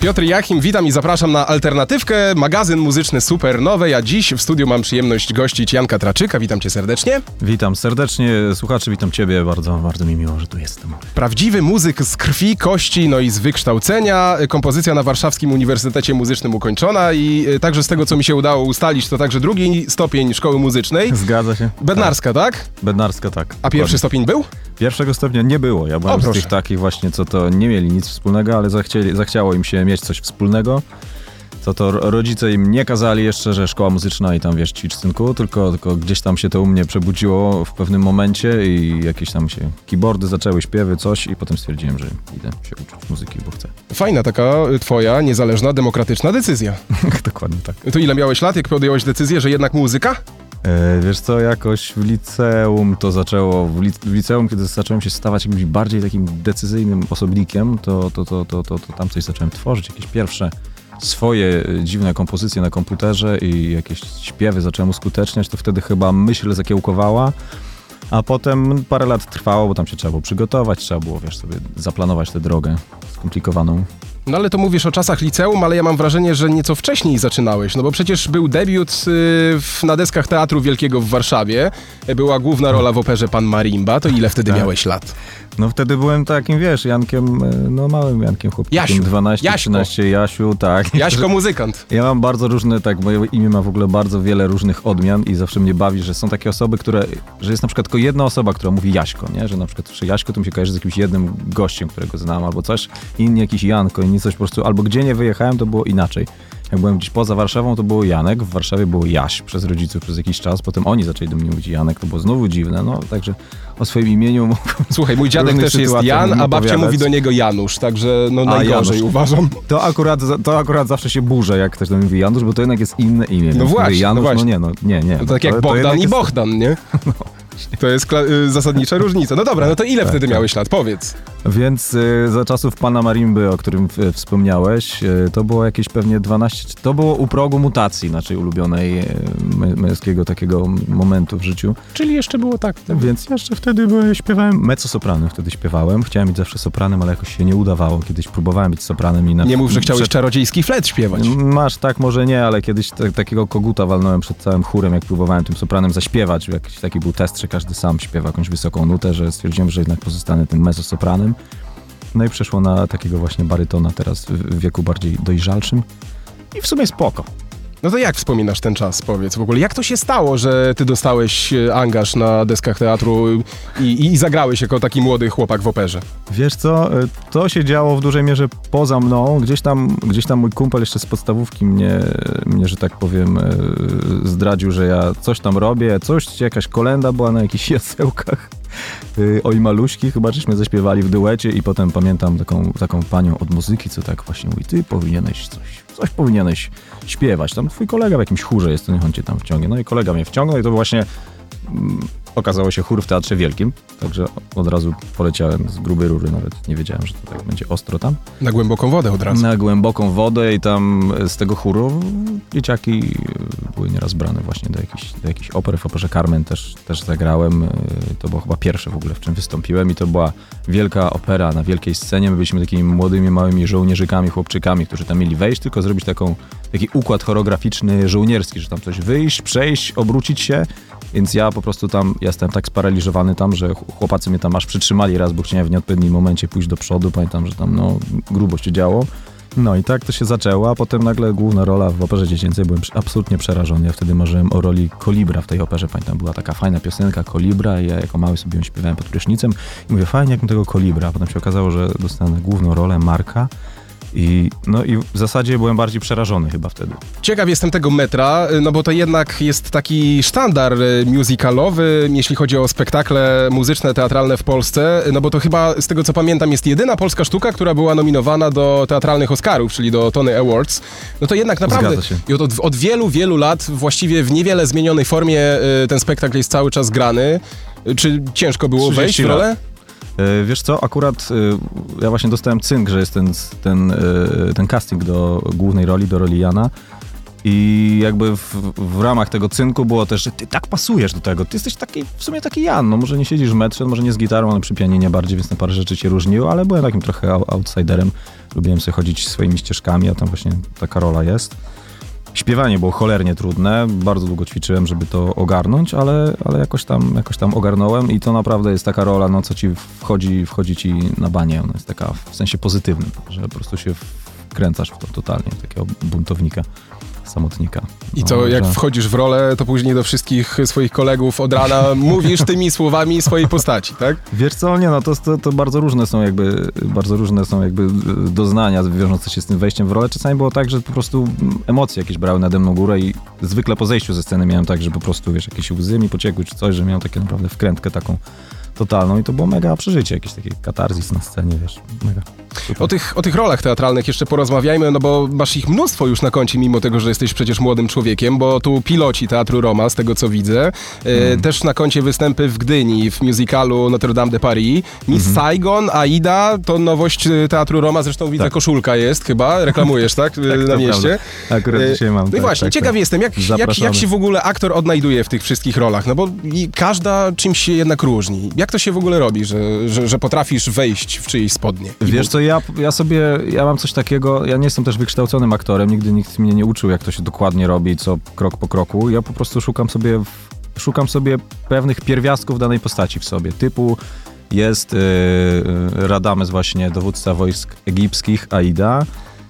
Piotr Jachim, witam i zapraszam na Alternatywkę, magazyn muzyczny Supernowej, a dziś w studiu mam przyjemność gościć Janka Traczyka, witam cię serdecznie. Witam serdecznie, słuchacze, witam ciebie, bardzo, bardzo mi miło, że tu jestem. Prawdziwy muzyk z krwi, kości, no i z wykształcenia, kompozycja na Warszawskim Uniwersytecie Muzycznym ukończona i y, także z tego, co mi się udało ustalić, to także drugi stopień szkoły muzycznej. Zgadza się? Bednarska, tak? Tak. Bednarska, tak. A pierwszy stopień był? Pierwszego stopnia nie było, ja byłem O, z tych takich właśnie, co to nie mieli nic wspólnego, ale zachcieli, zachciało im się mieć coś wspólnego. Co to ro- rodzice im nie kazali jeszcze, że szkoła muzyczna i tam wiesz, ćwicz synku, tylko, tylko gdzieś tam się to u mnie przebudziło w pewnym momencie i jakieś tam się keyboardy zaczęły, śpiewy, coś i potem stwierdziłem, że idę się uczyć muzyki, bo chcę. Fajna taka y, twoja, niezależna, demokratyczna decyzja. Dokładnie tak. To ile miałeś lat, jak podjąłeś decyzję, że jednak muzyka? E, Wiesz co, jakoś w liceum to zaczęło, w, w liceum, kiedy zacząłem się stawać jakimś bardziej takim decyzyjnym osobnikiem, to, to, to, to, to, to tam coś zacząłem tworzyć, jakieś pierwsze swoje dziwne kompozycje na komputerze i jakieś śpiewy zacząłem uskuteczniać, to wtedy chyba myśl zakiełkowała, a potem parę lat trwało, bo tam się trzeba było przygotować, trzeba było, wiesz, sobie zaplanować tę drogę skomplikowaną. No ale to mówisz o czasach liceum, ale ja mam wrażenie, że nieco wcześniej zaczynałeś, no bo przecież był debiut y, w, na deskach Teatru Wielkiego w Warszawie, była główna rola w operze Pan Marimba, to ile wtedy Tak. miałeś lat? No wtedy byłem takim, wiesz, Jankiem, e, no małym Jankiem chłopcem. Jasiu. 12, Jaśko. 13, Jasiu, tak. Jaśko muzykant. Ja mam bardzo różne, tak, moje imię ma w ogóle bardzo wiele różnych odmian i zawsze mnie bawi, że są takie osoby, które, że jest na przykład tylko jedna osoba, która mówi Jaśko, nie? Że na przykład przy Jaśko to mi się kojarzy z jakimś jednym gościem, którego znam albo coś, inni jakiś Janko, inni coś po prostu, albo gdzie nie wyjechałem, to było inaczej. Jak byłem gdzieś poza Warszawą, to było Janek, w Warszawie było Jaś przez rodziców przez jakiś czas, potem oni zaczęli do mnie mówić Janek, to było znowu dziwne, no także o swoim imieniu mogłem Słuchaj, mój dziadek też jest Jan, a babcia mówi do niego Janusz, także no najgorzej uważam. To akurat, to akurat zawsze się burzę, jak ktoś do mnie mówi Janusz, bo to jednak jest inne imię. No właśnie, Janusz, no no, właśnie. nie, no nie, nie. To no tak jak to Bogdan i jest- Bohdan, nie? To jest y, zasadnicza różnica. No dobra, no to ile wtedy miałeś lat? Powiedz. Więc y, za czasów pana Marimby, o którym y, wspomniałeś, y, to było jakieś pewnie 12, to było u progu mutacji naszej ulubionej męskiego takiego momentu w życiu. Czyli jeszcze było tak. Więc jeszcze wtedy byłem, śpiewałem mezzo-sopranem, wtedy śpiewałem. Chciałem być zawsze sopranem, ale jakoś się nie udawało. Kiedyś próbowałem być sopranem i na Nie mów, że chciałeś przed- czarodziejski flet śpiewać. Masz tak, może nie, ale kiedyś ta- takiego koguta walnąłem przed całym chórem, jak próbowałem tym sopranem zaśpiewać. Jakiś taki był test, że każdy sam śpiewa jakąś wysoką nutę, że stwierdziłem, że jednak pozostanę tym mezzo-sopranem. No i przeszło na takiego właśnie barytona teraz w wieku bardziej dojrzalszym. I w sumie spoko. No to jak wspominasz ten czas, powiedz w ogóle? Jak to się stało, że ty dostałeś e, angaż na deskach teatru i, i, zagrałeś jako taki młody chłopak w operze? Wiesz co, y, to się działo w dużej mierze poza mną. Gdzieś tam, gdzieś tam mój kumpel jeszcze z podstawówki mnie, mnie, że tak powiem, y, zdradził, że ja coś tam robię, coś, jakaś kolenda była na jakichś jasełkach. Y, Oj maluśki, chyba żeśmy zaśpiewali w duecie i potem pamiętam taką, taką panią od muzyki, co tak właśnie mówi, ty powinieneś coś, coś powinieneś śpiewać. Tam twój kolega w jakimś chórze jest, to niech on cię tam wciągnie. No i kolega mnie wciągnął i to właśnie mm, okazało się chór w Teatrze Wielkim, także od razu poleciałem z grubej rury, nawet nie wiedziałem, że to tak będzie ostro tam. Na głęboką wodę od razu. Na głęboką wodę i tam z tego chóru dzieciaki były nieraz brane właśnie do jakichś, do jakichś oper. W operze Carmen też, też zagrałem. Y, To było chyba pierwsze w ogóle, w czym wystąpiłem i to była wielka opera na wielkiej scenie. My byliśmy takimi młodymi, małymi żołnierzykami, chłopczykami, którzy tam mieli wejść, tylko zrobić taką, taki układ choreograficzny żołnierski, że tam coś wyjść, przejść, obrócić się. Więc ja po prostu tam, ja jestem tak sparaliżowany tam, że ch- chłopacy mnie tam aż przytrzymali raz, bo chciałem w nieodpowiednim momencie pójść do przodu. Pamiętam, że tam no, grubo się działo. No i tak to się zaczęło, a potem nagle główna rola w operze dziecięcej, byłem absolutnie przerażony. Ja wtedy marzyłem o roli Kolibra w tej operze. Pamiętam, była taka fajna piosenka Kolibra i ja jako mały sobie ją śpiewałem pod prysznicem i mówię, fajnie jakbym tego Kolibra. Potem się okazało, że dostanę główną rolę Marka I, no i w zasadzie byłem bardziej przerażony chyba wtedy. Ciekaw jestem tego metra, no bo to jednak jest taki sztandar e, musicalowy, jeśli chodzi o spektakle muzyczne, teatralne w Polsce, no bo to chyba, z tego co pamiętam, jest jedyna polska sztuka, która była nominowana do teatralnych Oscarów, czyli do Tony Awards. No to jednak naprawdę i od, od, wielu, wielu lat właściwie w niewiele zmienionej formie e, ten spektakl jest cały czas grany. Czy ciężko było 30 wejść w lat. rolę? E, Wiesz co, akurat e, ja właśnie dostałem cynk, że jest ten, ten, e, ten casting do głównej roli, do roli Jana. I jakby w, w ramach tego cynku było też, że ty tak pasujesz do tego. Ty jesteś taki, w sumie taki Jan. No może nie siedzisz w metrze, może nie z gitarą, ale przy pianinie bardziej, więc na parę rzeczy cię różniło, ale byłem takim trochę outsiderem. Lubiłem sobie chodzić swoimi ścieżkami, a tam właśnie taka rola jest. Śpiewanie było cholernie trudne, bardzo długo ćwiczyłem, żeby to ogarnąć, ale, ale jakoś, tam, jakoś tam ogarnąłem i to naprawdę jest taka rola, no, co ci wchodzi, wchodzi ci na banie. Ona jest taka w sensie pozytywnym, że po prostu się wkręcasz w to totalnie, takiego buntownika, samotnika. I No, co, jak że- wchodzisz w rolę, to później do wszystkich swoich kolegów od rana mówisz tymi słowami swojej postaci, tak? Wiesz co, nie no, to, to, to bardzo różne są jakby, bardzo różne są jakby e, doznania wiążące się z tym wejściem w rolę. Czasami było tak, że po prostu emocje jakieś brały nade mną górę i zwykle po zejściu ze sceny miałem tak, że po prostu, wiesz, jakieś łzy mi pociekły czy coś, że miałem takie naprawdę wkrętkę taką totalną i to było mega przeżycie, jakieś takie katarzis na scenie, wiesz, mega. Super. O tych, o tych rolach teatralnych jeszcze porozmawiajmy, no bo masz ich mnóstwo już na koncie, mimo tego, że jesteś przecież młodym człowiekiem, bo tu piloci Teatru Roma, z tego co widzę, e, też na koncie występy w Gdyni, w musicalu Notre Dame de Paris, Miss Saigon, Aida, to nowość e, Teatru Roma, zresztą widzę Tak. koszulka jest chyba, reklamujesz, tak, Tak, na mieście. prawda. Akurat E, dzisiaj mam. No i tak, właśnie, tak, ciekaw tak. jestem, jak, jak, jak się w ogóle aktor odnajduje w tych wszystkich rolach, no bo i każda czymś się jednak różni. Jak to się w ogóle robi, że, że, że potrafisz wejść w czyjeś spodnie? Wiesz co, ja, ja sobie, ja mam coś takiego, ja nie jestem też wykształconym aktorem, nigdy nikt mnie nie uczył, jak to się dokładnie robi, co krok po kroku. Ja po prostu szukam sobie, szukam sobie pewnych pierwiastków danej postaci w sobie, typu jest yy, Radames właśnie, dowódca wojsk egipskich, Aida,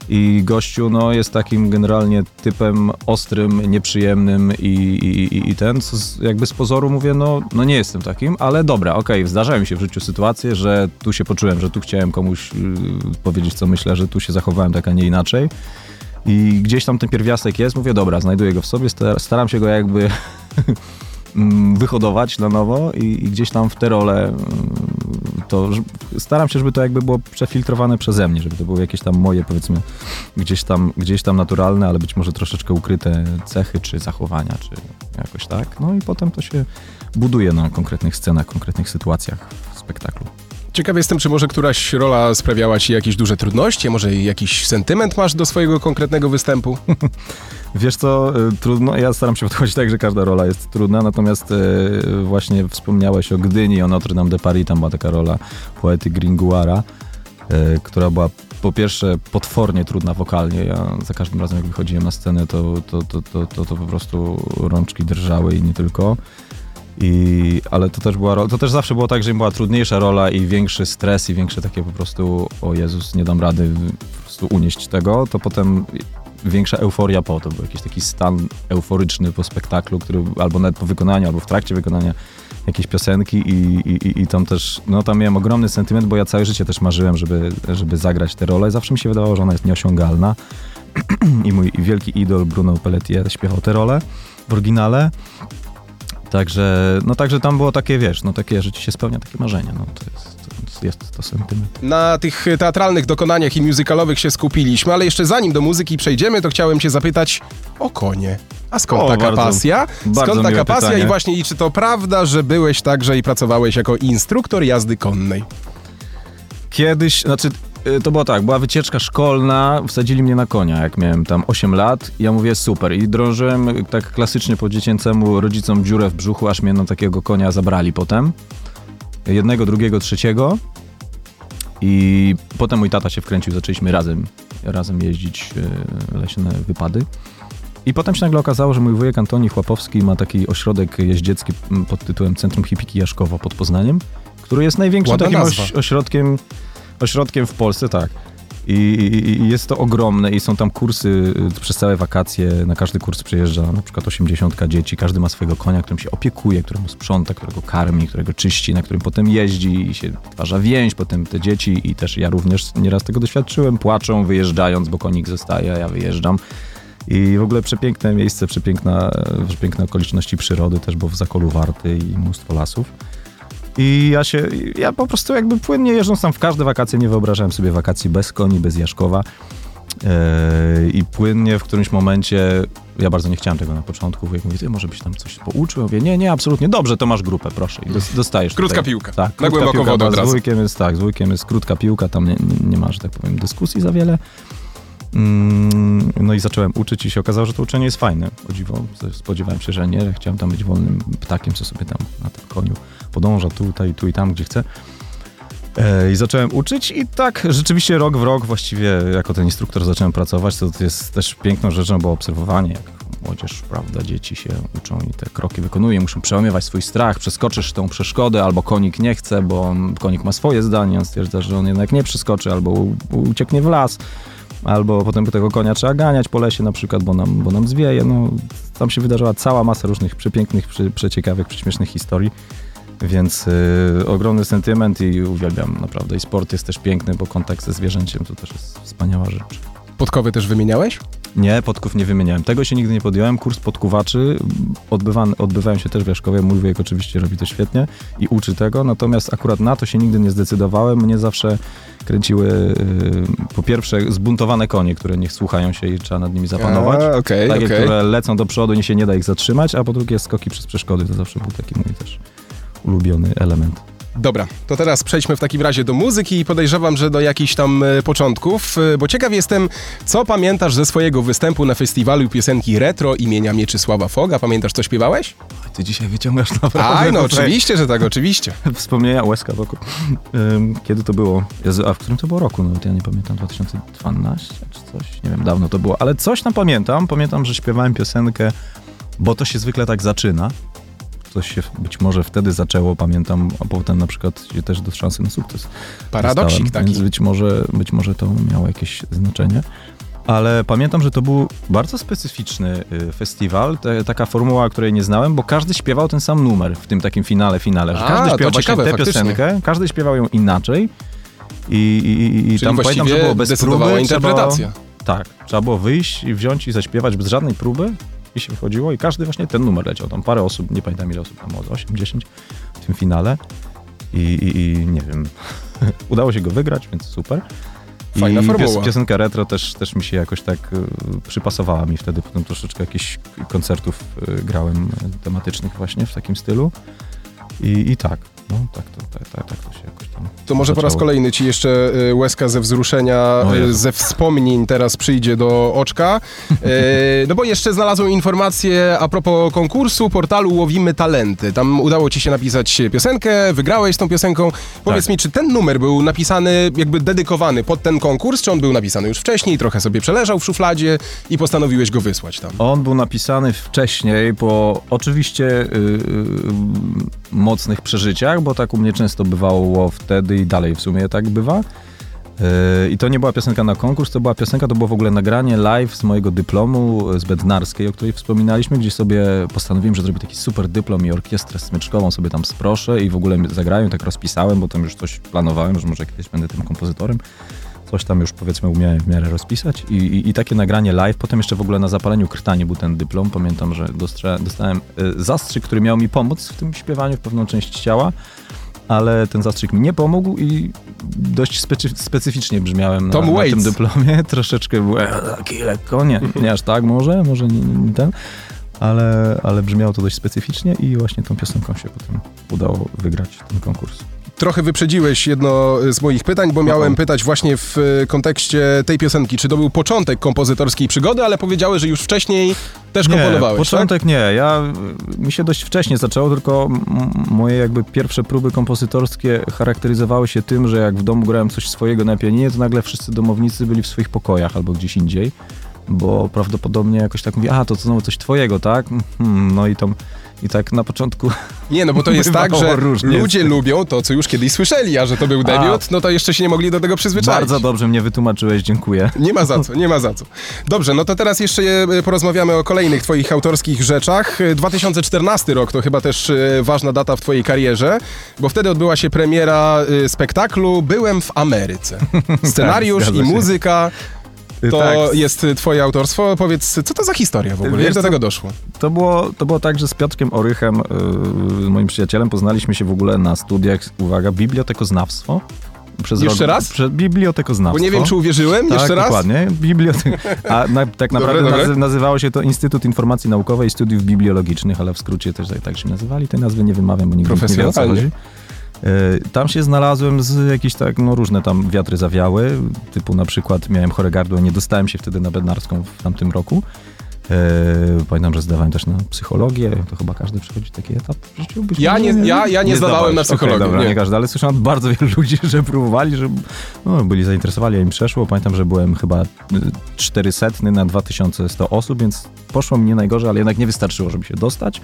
i gościu no, jest takim generalnie typem ostrym, nieprzyjemnym i, i, i ten, co z, jakby z pozoru mówię, no, no nie jestem takim, ale dobra, okej, zdarzają mi się w życiu sytuacje, że tu się poczułem, że tu chciałem komuś yy, powiedzieć, co myślę, że tu się zachowałem tak, a nie inaczej. I gdzieś tam ten pierwiastek jest, mówię, dobra, znajduję go w sobie, sta- staram się go jakby wyhodować na nowo i, i gdzieś tam w te role mm, to staram się, żeby to jakby było przefiltrowane przeze mnie, żeby to były jakieś tam moje, powiedzmy, gdzieś tam, gdzieś tam naturalne, ale być może troszeczkę ukryte cechy czy zachowania, czy jakoś tak. No i potem to się buduje na konkretnych scenach, konkretnych sytuacjach w spektaklu. Ciekaw jestem, czy może któraś rola sprawiała ci jakieś duże trudności, może jakiś sentyment masz do swojego konkretnego występu? Wiesz co, y, trudno, ja staram się podchodzić tak, że każda rola jest trudna, natomiast y, właśnie wspomniałeś o Gdyni, o Notre Dame de Paris, tam była taka rola poety Gringoira, y, która była po pierwsze potwornie trudna wokalnie, ja za każdym razem jak wychodziłem na scenę, to, to, to, to, to, to po prostu rączki drżały i nie tylko. I, ale to też była, ro- to też zawsze było tak, że im była trudniejsza rola i większy stres i większe takie po prostu, o Jezus, nie dam rady po prostu unieść tego, to potem większa euforia po, to był jakiś taki stan euforyczny po spektaklu, który albo nawet po wykonaniu, albo w trakcie wykonania jakiejś piosenki i, i, i tam też, no tam miałem ogromny sentyment, bo ja całe życie też marzyłem, żeby, żeby zagrać tę rolę. Zawsze mi się wydawało, że ona jest nieosiągalna i mój wielki idol Bruno Pelletier śpiewał tę rolę w oryginale. Także, no także tam było takie, wiesz, no takie, że ci się spełnia takie marzenie, no to jest, jest to sentyment. Na tych teatralnych dokonaniach i musicalowych się skupiliśmy, ale jeszcze zanim do muzyki przejdziemy, to chciałem cię zapytać o konie. A skąd O, taka bardzo- pasja? bardzo Skąd taka pasja pytanie. i właśnie i czy to prawda, że byłeś także i pracowałeś jako instruktor jazdy konnej? Kiedyś, znaczy y, to było tak, była wycieczka szkolna, wsadzili mnie na konia, jak miałem tam 8 lat. Ja mówię super i drążyłem tak klasycznie po dziecięcemu rodzicom dziurę w brzuchu, aż mnie na takiego konia zabrali potem. Jednego, drugiego, trzeciego. I potem mój tata się wkręcił, zaczęliśmy razem, razem jeździć y, leśne wypady. I potem się nagle okazało, że mój wujek Antoni Chłapowski ma taki ośrodek jeździecki pod tytułem Centrum Hipiki Jaszkowo pod Poznaniem, który jest największym Ładna takim oś, ośrodkiem, ośrodkiem w Polsce, tak. I, jest to ogromne i są tam kursy y, przez całe wakacje. Na każdy kurs przyjeżdża na przykład 80 dzieci. Każdy ma swojego konia, którym się opiekuje, któremu sprząta, którego karmi, którego czyści, na którym potem jeździ i się twarza więź. Potem te dzieci i też ja również nieraz tego doświadczyłem, płaczą wyjeżdżając, bo konik zostaje, a ja wyjeżdżam. I w ogóle przepiękne miejsce, przepiękna, przepiękne okoliczności przyrody też, bo w Zakolu Warty i mnóstwo lasów. I ja się, ja po prostu jakby płynnie jeżdżąc tam w każde wakacje, nie wyobrażałem sobie wakacji bez koni, bez Jaszkowa. Yy, I płynnie w którymś momencie, ja bardzo nie chciałem tego na początku, wujek mówi, ty może byś tam coś pouczył? Ja mówię, nie, nie, absolutnie, dobrze, to masz grupę, proszę. I dos- dostajesz. Krótka tutaj. piłka. Tak, Na krótka głęboką piłka, wodę od Z wujkiem jest tak, z wujkiem jest krótka piłka, tam nie, nie, nie ma, że tak powiem, dyskusji za wiele. Mm, No i zacząłem uczyć i się okazało, że to uczenie jest fajne. O dziwo, spodziewałem się, że nie, że chciałem tam być wolnym ptakiem, co sobie tam na tym koniu podąża tutaj, tu i tam, gdzie chce. E, I zacząłem uczyć i tak rzeczywiście rok w rok właściwie jako ten instruktor zacząłem pracować, to jest też piękną rzeczą, bo obserwowanie, jak młodzież, prawda, dzieci się uczą i te kroki wykonuje, muszą przełamywać swój strach, przeskoczysz tą przeszkodę, albo konik nie chce, bo on- konik ma swoje zdanie, on stwierdza, że on jednak nie przeskoczy, albo ucieknie w las, albo potem tego konia trzeba ganiać po lesie na przykład, bo nam, bo nam zwieje, no tam się wydarzyła cała masa różnych przepięknych, przy, przeciekawych, prześmiesznych historii. Więc y, ogromny sentyment i uwielbiam naprawdę. I sport jest też piękny, bo kontakt ze zwierzęciem to też jest wspaniała rzecz. Podkowy też wymieniałeś? Nie, podków nie wymieniałem. Tego się nigdy nie podjąłem. Kurs podkuwaczy odbywa, odbywają się też w Jaszkowie. Mój wujek oczywiście robi to świetnie i uczy tego. Natomiast akurat na to się nigdy nie zdecydowałem. Mnie zawsze kręciły y, po pierwsze zbuntowane konie, które nie słuchają się i trzeba nad nimi zapanować. A, Okej, Takie, okej. które lecą do przodu i się nie da ich zatrzymać, a po drugie skoki przez przeszkody. To zawsze był taki mój też ulubiony element. Dobra, to teraz przejdźmy w takim razie do muzyki i podejrzewam, że do jakichś tam e, początków, e, bo ciekaw jestem, co pamiętasz ze swojego występu na festiwalu piosenki retro imienia Mieczysława Foga? Pamiętasz, co śpiewałeś? Ty dzisiaj wyciągasz naprawdę... Aj, no tutaj oczywiście, że tak, oczywiście. Wspomnienia łezka wokół. Kiedy to było? Jezu, a w którym to było roku? Nawet ja nie pamiętam, 2012 czy coś? Nie wiem, dawno to było. Ale coś tam pamiętam. Pamiętam, że śpiewałem piosenkę, bo to się zwykle tak zaczyna. Coś się być może wtedy zaczęło, pamiętam, a potem na przykład się też do szansy na sukces. Paradoksik dostałem, taki. Więc być może, być może to miało jakieś znaczenie. Ale pamiętam, że to był bardzo specyficzny y, festiwal, te, taka formuła, której nie znałem, bo każdy śpiewał ten sam numer w tym takim finale, finale. Że A, każdy śpiewał właśnie ciekawe, tę faktycznie. piosenkę, każdy śpiewał ją inaczej. I, i, i tam pamiętam, że było bez próby. interpretacja. Trzeba, tak, trzeba było wyjść i wziąć i zaśpiewać bez żadnej próby i się wchodziło i każdy właśnie ten numer leciał. Tam parę osób, nie pamiętam ile osób tam było, 8, 10 w tym finale. I, i, i nie wiem, udało się go wygrać, więc super. Fajna I formuła. pios- piosenka retro też, też mi się jakoś tak y, przypasowała mi wtedy. Potem troszeczkę jakichś koncertów y, grałem y, tematycznych właśnie w takim stylu. I, i tak, no tak to, tak, tak, tak to się jakoś To może po raz kolejny ci jeszcze e, łezka ze wzruszenia, Jezu. ze wspomnień teraz przyjdzie do oczka. E, no bo jeszcze znalazłem informację a propos konkursu portalu Łowimy Talenty. Tam udało ci się napisać piosenkę, wygrałeś tą piosenką. Powiedz Tak. mi, czy ten numer był napisany, jakby dedykowany pod ten konkurs, czy on był napisany już wcześniej, trochę sobie przeleżał w szufladzie i postanowiłeś go wysłać tam? On był napisany wcześniej po oczywiście y, y, mocnych przeżyciach, bo tak u mnie często bywało wtedy i dalej w sumie tak bywa. Y, I to nie była piosenka na konkurs, to była piosenka, to było w ogóle nagranie live z mojego dyplomu z Bednarskiej, o której wspominaliśmy, gdzie sobie postanowiłem, że zrobię taki super dyplom i orkiestrę smyczkową sobie tam sproszę i w ogóle zagrają, tak rozpisałem, bo tam już coś planowałem, że może kiedyś będę tym kompozytorem. Coś tam już powiedzmy umiałem w miarę rozpisać I, i, i takie nagranie live. Potem jeszcze w ogóle na zapaleniu krtani był ten dyplom. Pamiętam, że dostałem y, zastrzyk, który miał mi pomóc w tym śpiewaniu w pewną część ciała, ale ten zastrzyk mi nie pomógł i dość specy- specyficznie brzmiałem na, na tym dyplomie. Troszeczkę byłem taki lekko, nie, nie aż tak może, może nie, nie ten, ale, ale brzmiało to dość specyficznie i właśnie tą piosenką się potem udało wygrać ten konkurs. Trochę wyprzedziłeś jedno z moich pytań, bo miałem pytać właśnie w e, kontekście tej piosenki, czy to był początek kompozytorskiej przygody, ale powiedziałeś, że już wcześniej też komponowałeś, Nie, tak? początek nie. Ja, mi się dość wcześnie zaczęło, tylko moje jakby pierwsze próby kompozytorskie charakteryzowały się tym, że jak w domu grałem coś swojego na pianinie, to nagle wszyscy domownicy byli w swoich pokojach albo gdzieś indziej, bo prawdopodobnie jakoś tak mówi, a to znowu coś twojego, tak? Hmm, no i tam I tak na początku Nie, no bo to jest tak, że różnie. ludzie lubią to, co już kiedyś słyszeli, a że to był debiut, no to jeszcze się nie mogli do tego przyzwyczaić. bardzo dobrze mnie wytłumaczyłeś, dziękuję. Nie ma za co, nie ma za co. Dobrze, no to teraz jeszcze e, porozmawiamy o kolejnych twoich autorskich rzeczach. E, 2014 rok to chyba też e, ważna data w twojej karierze, bo wtedy odbyła się premiera e, spektaklu Byłem w Ameryce. Scenariusz Tak, i muzyka to Tak. jest e, twoje autorstwo. Powiedz, co to za historia w ogóle? Wiesz Jak do tego doszło? To było, to było tak, że z Piotrkiem Orychem, yy, moim przyjacielem, poznaliśmy się w ogóle na studiach, uwaga, bibliotekoznawstwo. Przez Jeszcze rok, raz? Prze, bibliotekoznawstwo. Bo nie wiem, czy uwierzyłem. tak, Jeszcze raz? dokładnie. Bibliotek... A na, tak Dobre, naprawdę dobre. nazy- nazywało się to Instytut Informacji Naukowej i Studiów Bibliologicznych, ale w skrócie też tak, się nazywali. Tej nazwy nie wymawiam, bo nigdy nikt nie wie o co chodzi. Yy, Tam się znalazłem z jakichś tak, no różne tam wiatry zawiały, typu na przykład miałem chore gardło, nie dostałem się wtedy na bednarską w tamtym roku. Yy, pamiętam, że zdawałem też na psychologię, to chyba każdy przechodzi taki etap w życiu. Ja nie- ja- ja nie zdawałem na psychologię, Okej, dobra, nie. nie. każdy, ale słyszałem od bardzo wielu ludzi, że próbowali, że no, byli zainteresowani, a im przeszło. Pamiętam, że byłem chyba y, 400 na 2100 osób, więc poszło mi nie najgorzej, ale jednak nie wystarczyło, żeby się dostać.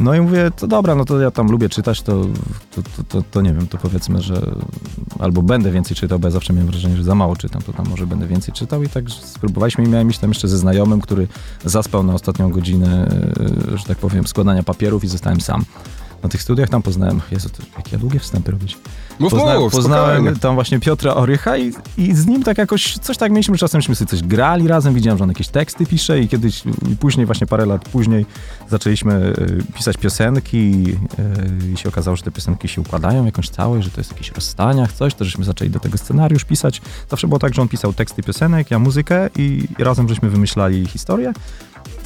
No i mówię, to dobra, no to ja tam lubię czytać, to, to, to, to, to nie wiem, to powiedzmy, że albo będę więcej czytał, bo ja zawsze miałem wrażenie, że za mało czytam, to tam może będę więcej czytał i tak spróbowaliśmy i miałem iść tam jeszcze ze znajomym, który zaspał na ostatnią godzinę, e, że tak powiem, składania papierów i zostałem sam. Na tych studiach tam poznałem, Jezu, to jakie ja długie wstępy robić. Mów, Pozna, mów, poznałem spokojnie. tam właśnie Piotra Orycha i, i z nim tak jakoś, coś tak mieliśmy, czasem myśmy sobie coś grali razem, widziałem, że on jakieś teksty pisze i kiedyś, i później właśnie parę lat później zaczęliśmy e, pisać piosenki i, e, i się okazało, że te piosenki się układają jakąś całość, że to jest w jakichś rozstaniach, coś, to żeśmy zaczęli do tego scenariusz pisać. Zawsze było tak, że on pisał teksty piosenek, ja muzykę i, i razem żeśmy wymyślali historię.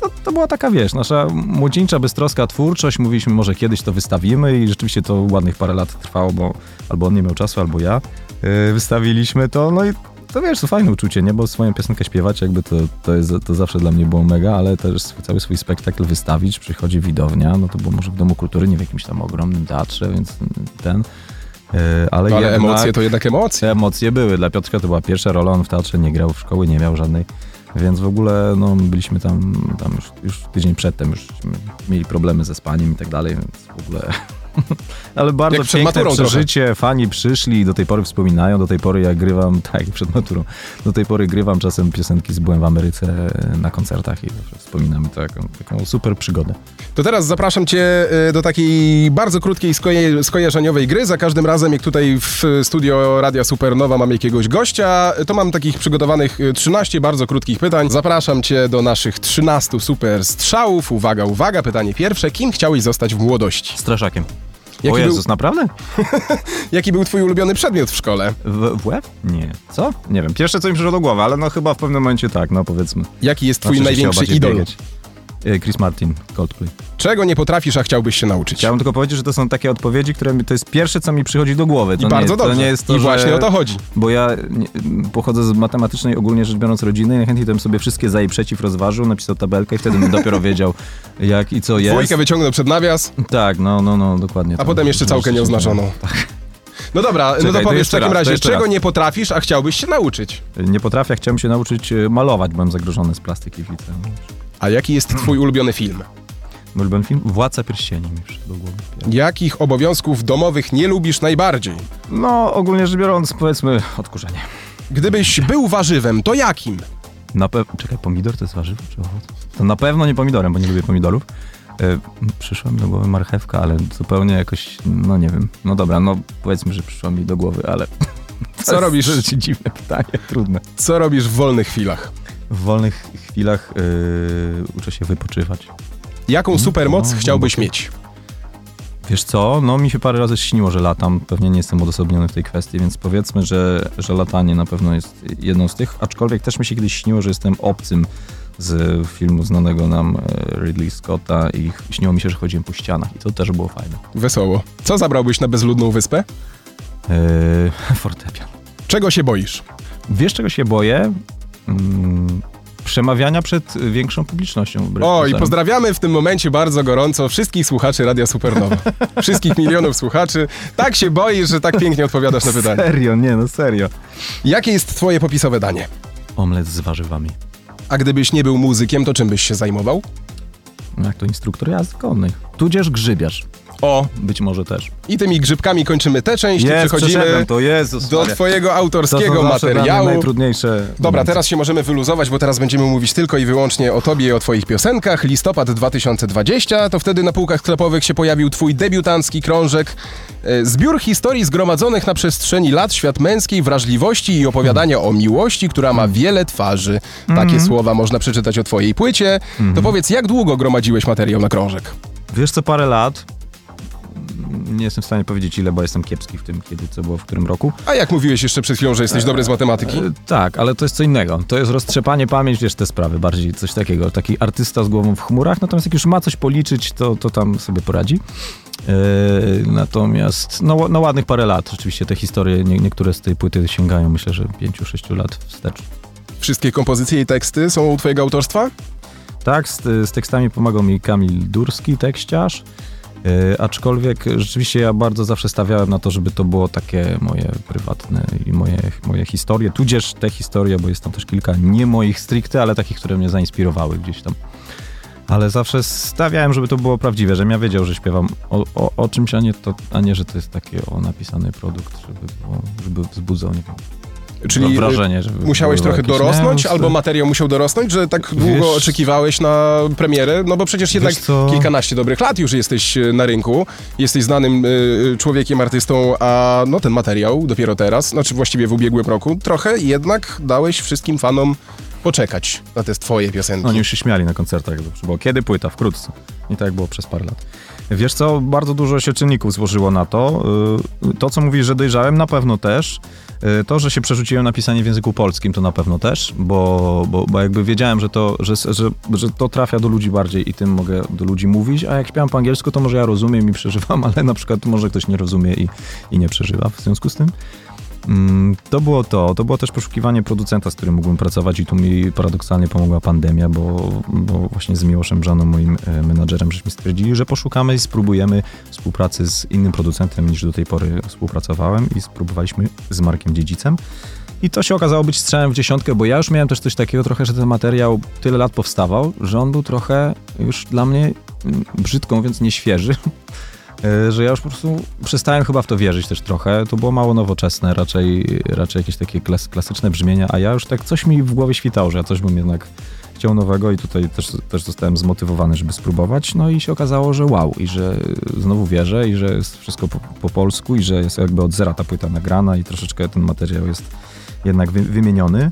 To, to była taka, wiesz, nasza młodzieńcza, beztroska twórczość. Mówiliśmy, może kiedyś to wystawimy i rzeczywiście to ładnych parę lat trwało, bo albo on nie miał czasu, albo ja. Yy, wystawiliśmy to, no i to wiesz, to fajne uczucie, nie? Bo swoją piosenkę śpiewać jakby to, to, jest, to zawsze dla mnie było mega, ale też cały swój spektakl wystawić, przychodzi widownia, no to było może w Domu Kultury, nie w jakimś tam ogromnym teatrze, więc ten... Yy, ale No, ale jednak- emocje to jednak emocje. Emocje były. Dla Piotrka to była pierwsza rola, on w teatrze nie grał, w szkoły nie miał żadnej. Więc w ogóle no, byliśmy tam, tam już, już tydzień przedtem, już mieli problemy ze spaniem i tak dalej, więc w ogóle... Ale bardzo Jak piękne przeżycie, fani przyszli i do tej pory wspominają, do tej pory jak grywam, tak przed maturą, do tej pory grywam czasem piosenki z Byłem w Ameryce na koncertach i wspominamy to jako taką super przygodę. To teraz zapraszam cię y, do takiej bardzo krótkiej skoje, skojarzeniowej gry. Za każdym razem, jak tutaj w studio Radia Supernowa mam jakiegoś gościa, to mam takich przygotowanych y, 13 bardzo krótkich pytań. Zapraszam cię do naszych 13 super strzałów. Uwaga, uwaga, pytanie pierwsze. Kim chciałeś zostać w młodości? Straszakiem. Jaki o był- Jezus, naprawdę? Jaki był twój ulubiony przedmiot w szkole? W, w łeb? Nie. Co? Nie wiem. Pierwsze, co mi przyszło do głowy, ale no chyba w pewnym momencie tak, no powiedzmy. Jaki jest twój się największy idol? biegać. E, Chris Martin, Coldplay. Czego nie potrafisz, a chciałbyś się nauczyć? Chciałem tylko powiedzieć, że to są takie odpowiedzi, które mi, to jest pierwsze, co mi przychodzi do głowy. To I nie, bardzo to dobrze. nie jest to, I właśnie że, o to chodzi. Bo ja nie, pochodzę z matematycznej, ogólnie rzecz biorąc, rodziny i najchętniej to bym sobie wszystkie za i przeciw rozważył, napisał tabelkę i wtedy bym dopiero wiedział, jak i co jest. Dwójkę wyciągnął przed nawias, Tak, no, no, no, dokładnie. a to. potem jeszcze całkę nieoznaczoną. No dobra, no Czekaj, to to powiedz w takim raz, to razie, czego raz. nie potrafisz, a chciałbyś się nauczyć? Nie potrafię, chciałem się nauczyć e, malować, byłem zagrożony z plastyki w liceum. A jaki jest twój ulubiony film? Ulubiony film? Władca Pierścieni mi przyszedł do głowy. Jakich obowiązków domowych nie lubisz najbardziej? No, ogólnie rzecz biorąc, powiedzmy, odkurzenie. Gdybyś był warzywem, to jakim? Na pewno. Czekaj, pomidor to jest warzywo czy owoc? To na pewno nie pomidorem, bo nie lubię pomidorów. E, przyszła mi do głowy marchewka, ale zupełnie jakoś, no nie wiem. No dobra, no powiedzmy, że przyszła mi do głowy, ale. Co robisz? dziwne pytanie, trudne. Co robisz w wolnych chwilach? W wolnych chwilach yy, uczę się wypoczywać. Jaką supermoc no, chciałbyś no, mieć? Wiesz co, no mi się parę razy śniło, że latam. Pewnie nie jestem odosobniony w tej kwestii, więc powiedzmy, że, że latanie na pewno jest jedną z tych. Aczkolwiek też mi się kiedyś śniło, że jestem obcym z filmu znanego nam e, Ridley Scotta i śniło mi się, że chodziłem po ścianach i to też było fajne. Wesoło. Co zabrałbyś na bezludną wyspę? Yy, fortepian. Czego się boisz? Wiesz, czego się boję? Mm, przemawiania przed większą publicznością. O, i pozdrawiamy w tym momencie bardzo gorąco wszystkich słuchaczy Radia Supernowa. Wszystkich milionów słuchaczy. Tak się boisz, że tak pięknie odpowiadasz na pytanie. Serio, nie, no serio. Jakie jest twoje popisowe danie? Omlet z warzywami. A gdybyś nie był muzykiem, to czym byś się zajmował? Jak to instruktor jazdy konnej. Tudzież grzybiarz. O, Być może też. i tymi grzybkami kończymy tę część i przechodzimy to, Jezus do twojego autorskiego materiału. najtrudniejsze. Dobra, momenty. teraz się możemy wyluzować, bo teraz będziemy mówić tylko i wyłącznie o tobie i o twoich piosenkach. Listopad 2020, to wtedy na półkach sklepowych się pojawił twój debiutancki krążek. E, Zbiór historii zgromadzonych na przestrzeni lat, świat męskiej wrażliwości i opowiadania o miłości, która ma wiele twarzy. Takie słowa można przeczytać o twojej płycie. To powiedz, jak długo gromadziłeś materiał na krążek? Wiesz co, parę lat. Nie jestem w stanie powiedzieć ile, bo jestem kiepski w tym, kiedy co było w którym roku. A jak mówiłeś jeszcze przed chwilą, że jesteś dobry z matematyki? E, tak, ale to jest co innego. To jest roztrzepanie pamięć, wiesz, te sprawy, bardziej coś takiego. Taki artysta z głową w chmurach, natomiast jak już ma coś policzyć, to, to tam sobie poradzi. E, natomiast, no, no ładnych parę lat. Rzeczywiście te historie, nie, niektóre z tej płyty sięgają, myślę, że 5-6 lat wstecz. Wszystkie kompozycje i teksty są u twojego autorstwa? Tak, z, z tekstami pomagał mi Kamil Durski, tekściarz. E, aczkolwiek rzeczywiście ja bardzo zawsze stawiałem na to, żeby to było takie moje prywatne i moje, moje historie, tudzież te historie, bo jest tam też kilka nie moich stricte, ale takich, które mnie zainspirowały gdzieś tam. Ale zawsze stawiałem, żeby to było prawdziwe, żebym ja wiedział, że śpiewam o, o, o czymś, a nie, to, a nie, że to jest taki o napisany produkt, żeby, było, żeby wzbudzał, nie Czyli wrażenie, że musiałeś trochę dorosnąć, albo materiał musiał dorosnąć, że tak długo Wiesz- oczekiwałeś na premierę? No bo przecież jednak co? kilkanaście dobrych lat już jesteś e, na rynku, jesteś znanym e, człowiekiem, artystą, a no ten materiał dopiero teraz, znaczy właściwie w ubiegłym roku, trochę jednak dałeś wszystkim fanom poczekać na te twoje piosenki. Oni już się śmiali na koncertach, było kiedy płyta, wkrótce. I tak było przez parę lat. Wiesz co, bardzo dużo się czynników złożyło na to. Yy, To, co mówisz, że dojrzałem, na pewno też. Yy, To, że się przerzuciłem na pisanie w języku polskim, to na pewno też, bo, bo, bo jakby wiedziałem, że to, że, że, że to trafia do ludzi bardziej i tym mogę do ludzi mówić, a jak śpiewam po angielsku, to może ja rozumiem i przeżywam, ale na przykład może ktoś nie rozumie i, i nie przeżywa w związku z tym. Mm, To było to. To było też poszukiwanie producenta, z którym mógłbym pracować i tu mi paradoksalnie pomogła pandemia, bo, bo właśnie z Miłoszem Brzaną, moim e, menadżerem, żeśmy stwierdzili, że poszukamy i spróbujemy współpracy z innym producentem niż do tej pory współpracowałem i spróbowaliśmy z Markiem Dziedzicem. I to się okazało być strzałem w dziesiątkę, bo ja już miałem też coś takiego trochę, że ten materiał tyle lat powstawał, że on był trochę już dla mnie, mm, brzydko mówiąc, nieświeży. E, że ja już po prostu przestałem chyba w to wierzyć też trochę. To było mało nowoczesne, raczej, raczej jakieś takie klas, klasyczne brzmienia, a ja już tak coś mi w głowie świtało, że ja coś bym jednak chciał nowego i tutaj też, też zostałem zmotywowany, żeby spróbować. No i się okazało, że wow, i że znowu wierzę, i że jest wszystko po, po polsku, i że jest jakby od zera ta płyta nagrana i troszeczkę ten materiał jest jednak wy, wymieniony.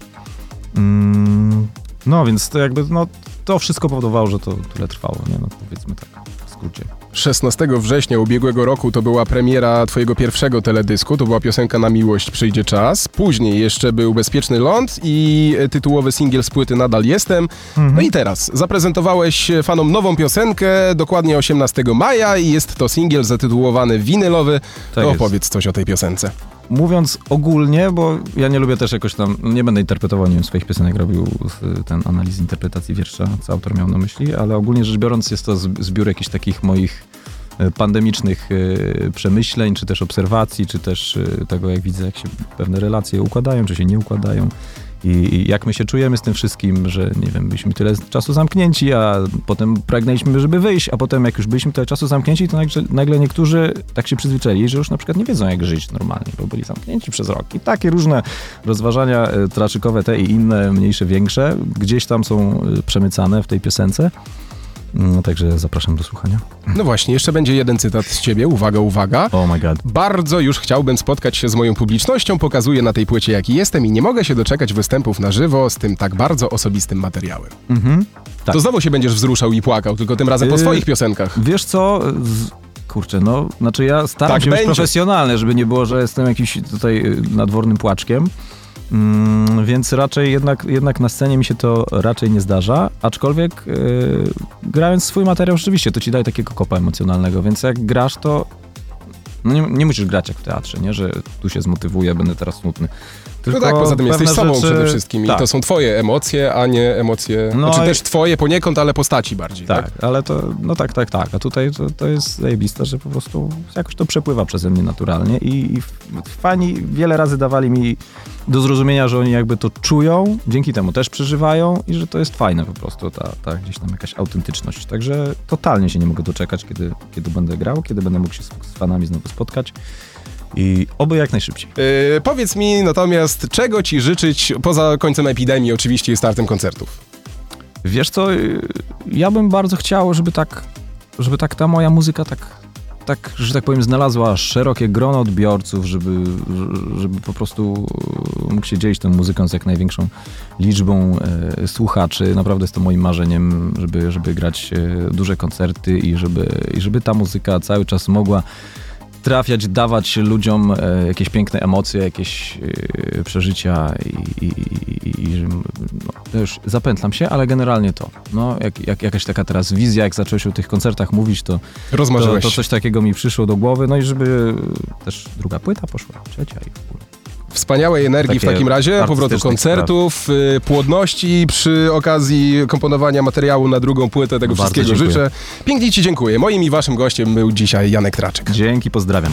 Mm, no więc to jakby, no to wszystko powodowało, że to tyle trwało, nie? No powiedzmy tak w skrócie. 16 września ubiegłego roku to była premiera twojego pierwszego teledysku, to była piosenka Na miłość przyjdzie czas. Później jeszcze był Bezpieczny ląd i tytułowy singiel z płyty Nadal jestem. No i teraz zaprezentowałeś fanom nową piosenkę dokładnie 18 maja i jest to singiel zatytułowany Winylowy. Tak to jest. opowiedz coś o tej piosence. Mówiąc ogólnie, bo ja nie lubię też jakoś tam, nie będę interpretował, nie wiem, swoich piosenek robił ten analiz interpretacji wiersza, co autor miał na myśli, ale ogólnie rzecz biorąc jest to zbiór jakichś takich moich pandemicznych y, przemyśleń, czy też obserwacji, czy też y, tego, jak widzę, jak się pewne relacje układają, czy się nie układają. I, jak my się czujemy z tym wszystkim, że nie wiem, byliśmy tyle czasu zamknięci, a potem pragnęliśmy, żeby wyjść, a potem jak już byliśmy tyle czasu zamknięci, to nagle, nagle niektórzy tak się przyzwyczaili, że już na przykład nie wiedzą, jak żyć normalnie, bo byli zamknięci przez rok. I takie różne rozważania e, traczykowe, te i inne, mniejsze, większe, gdzieś tam są e, przemycane w tej piosence. Mm, Także zapraszam do słuchania. No właśnie, jeszcze będzie jeden cytat z ciebie. Uwaga, uwaga. Oh my god. Bardzo już chciałbym spotkać się z moją publicznością, pokazuję na tej płycie jaki jestem i nie mogę się doczekać występów na żywo z tym tak bardzo osobistym materiałem. Mhm. Tak. To znowu się będziesz wzruszał i płakał, tylko tym razem po Yy, swoich piosenkach. Wiesz co? Kurczę, no, znaczy ja staram Tak się być profesjonalny, żeby nie było, że jestem jakiś tutaj y, nadwornym płaczkiem. Mm, więc raczej jednak, jednak na scenie mi się to raczej nie zdarza, aczkolwiek yy, grając swój materiał rzeczywiście to ci daje takiego kopa emocjonalnego, więc jak grasz to no nie, nie musisz grać jak w teatrze, nie? że tu się zmotywuję, będę teraz smutny. No Tylko tak, poza tym jesteś sobą rzeczy- przede wszystkim tak. i to są twoje emocje, a nie emocje, No znaczy i- też twoje poniekąd, ale postaci bardziej, tak? Tak, ale to, no tak, tak, tak. A tutaj to, to jest zajebiste, że po prostu jakoś to przepływa przeze mnie naturalnie i, i fani wiele razy dawali mi do zrozumienia, że oni jakby to czują, dzięki temu też przeżywają i że to jest fajne po prostu, ta, ta gdzieś tam jakaś autentyczność. Także totalnie się nie mogę doczekać, kiedy, kiedy będę grał, kiedy będę mógł się z, z fanami znowu spotkać i oby jak najszybciej. Yy, powiedz mi natomiast, czego ci życzyć poza końcem epidemii oczywiście i startem koncertów? Wiesz co, y, ja bym bardzo chciał, żeby tak, żeby tak ta moja muzyka tak, tak, że tak powiem, znalazła szerokie grono odbiorców, żeby, żeby po prostu mógł się dzielić tą muzyką z jak największą liczbą e, słuchaczy. Naprawdę jest to moim marzeniem, żeby, żeby grać e, duże koncerty i żeby, i żeby ta muzyka cały czas mogła trafiać, dawać ludziom e, jakieś piękne emocje, jakieś e, przeżycia i, i, i, no, już zapętlam się, ale generalnie to. No, jak, jak, jakaś taka teraz wizja, jak zacząłeś o tych koncertach mówić, to, to, to coś takiego mi przyszło do głowy, no i żeby też druga płyta poszła, trzecia i w ogóle. Wspaniałej energii w Takie takim razie, powrotu koncertów, y, płodności przy okazji komponowania materiału na drugą płytę. Tego Bardzo wszystkiego dziękuję. życzę. Pięknie ci dziękuję. Moim i waszym gościem był dzisiaj Janek Traczyk. Dzięki, pozdrawiam.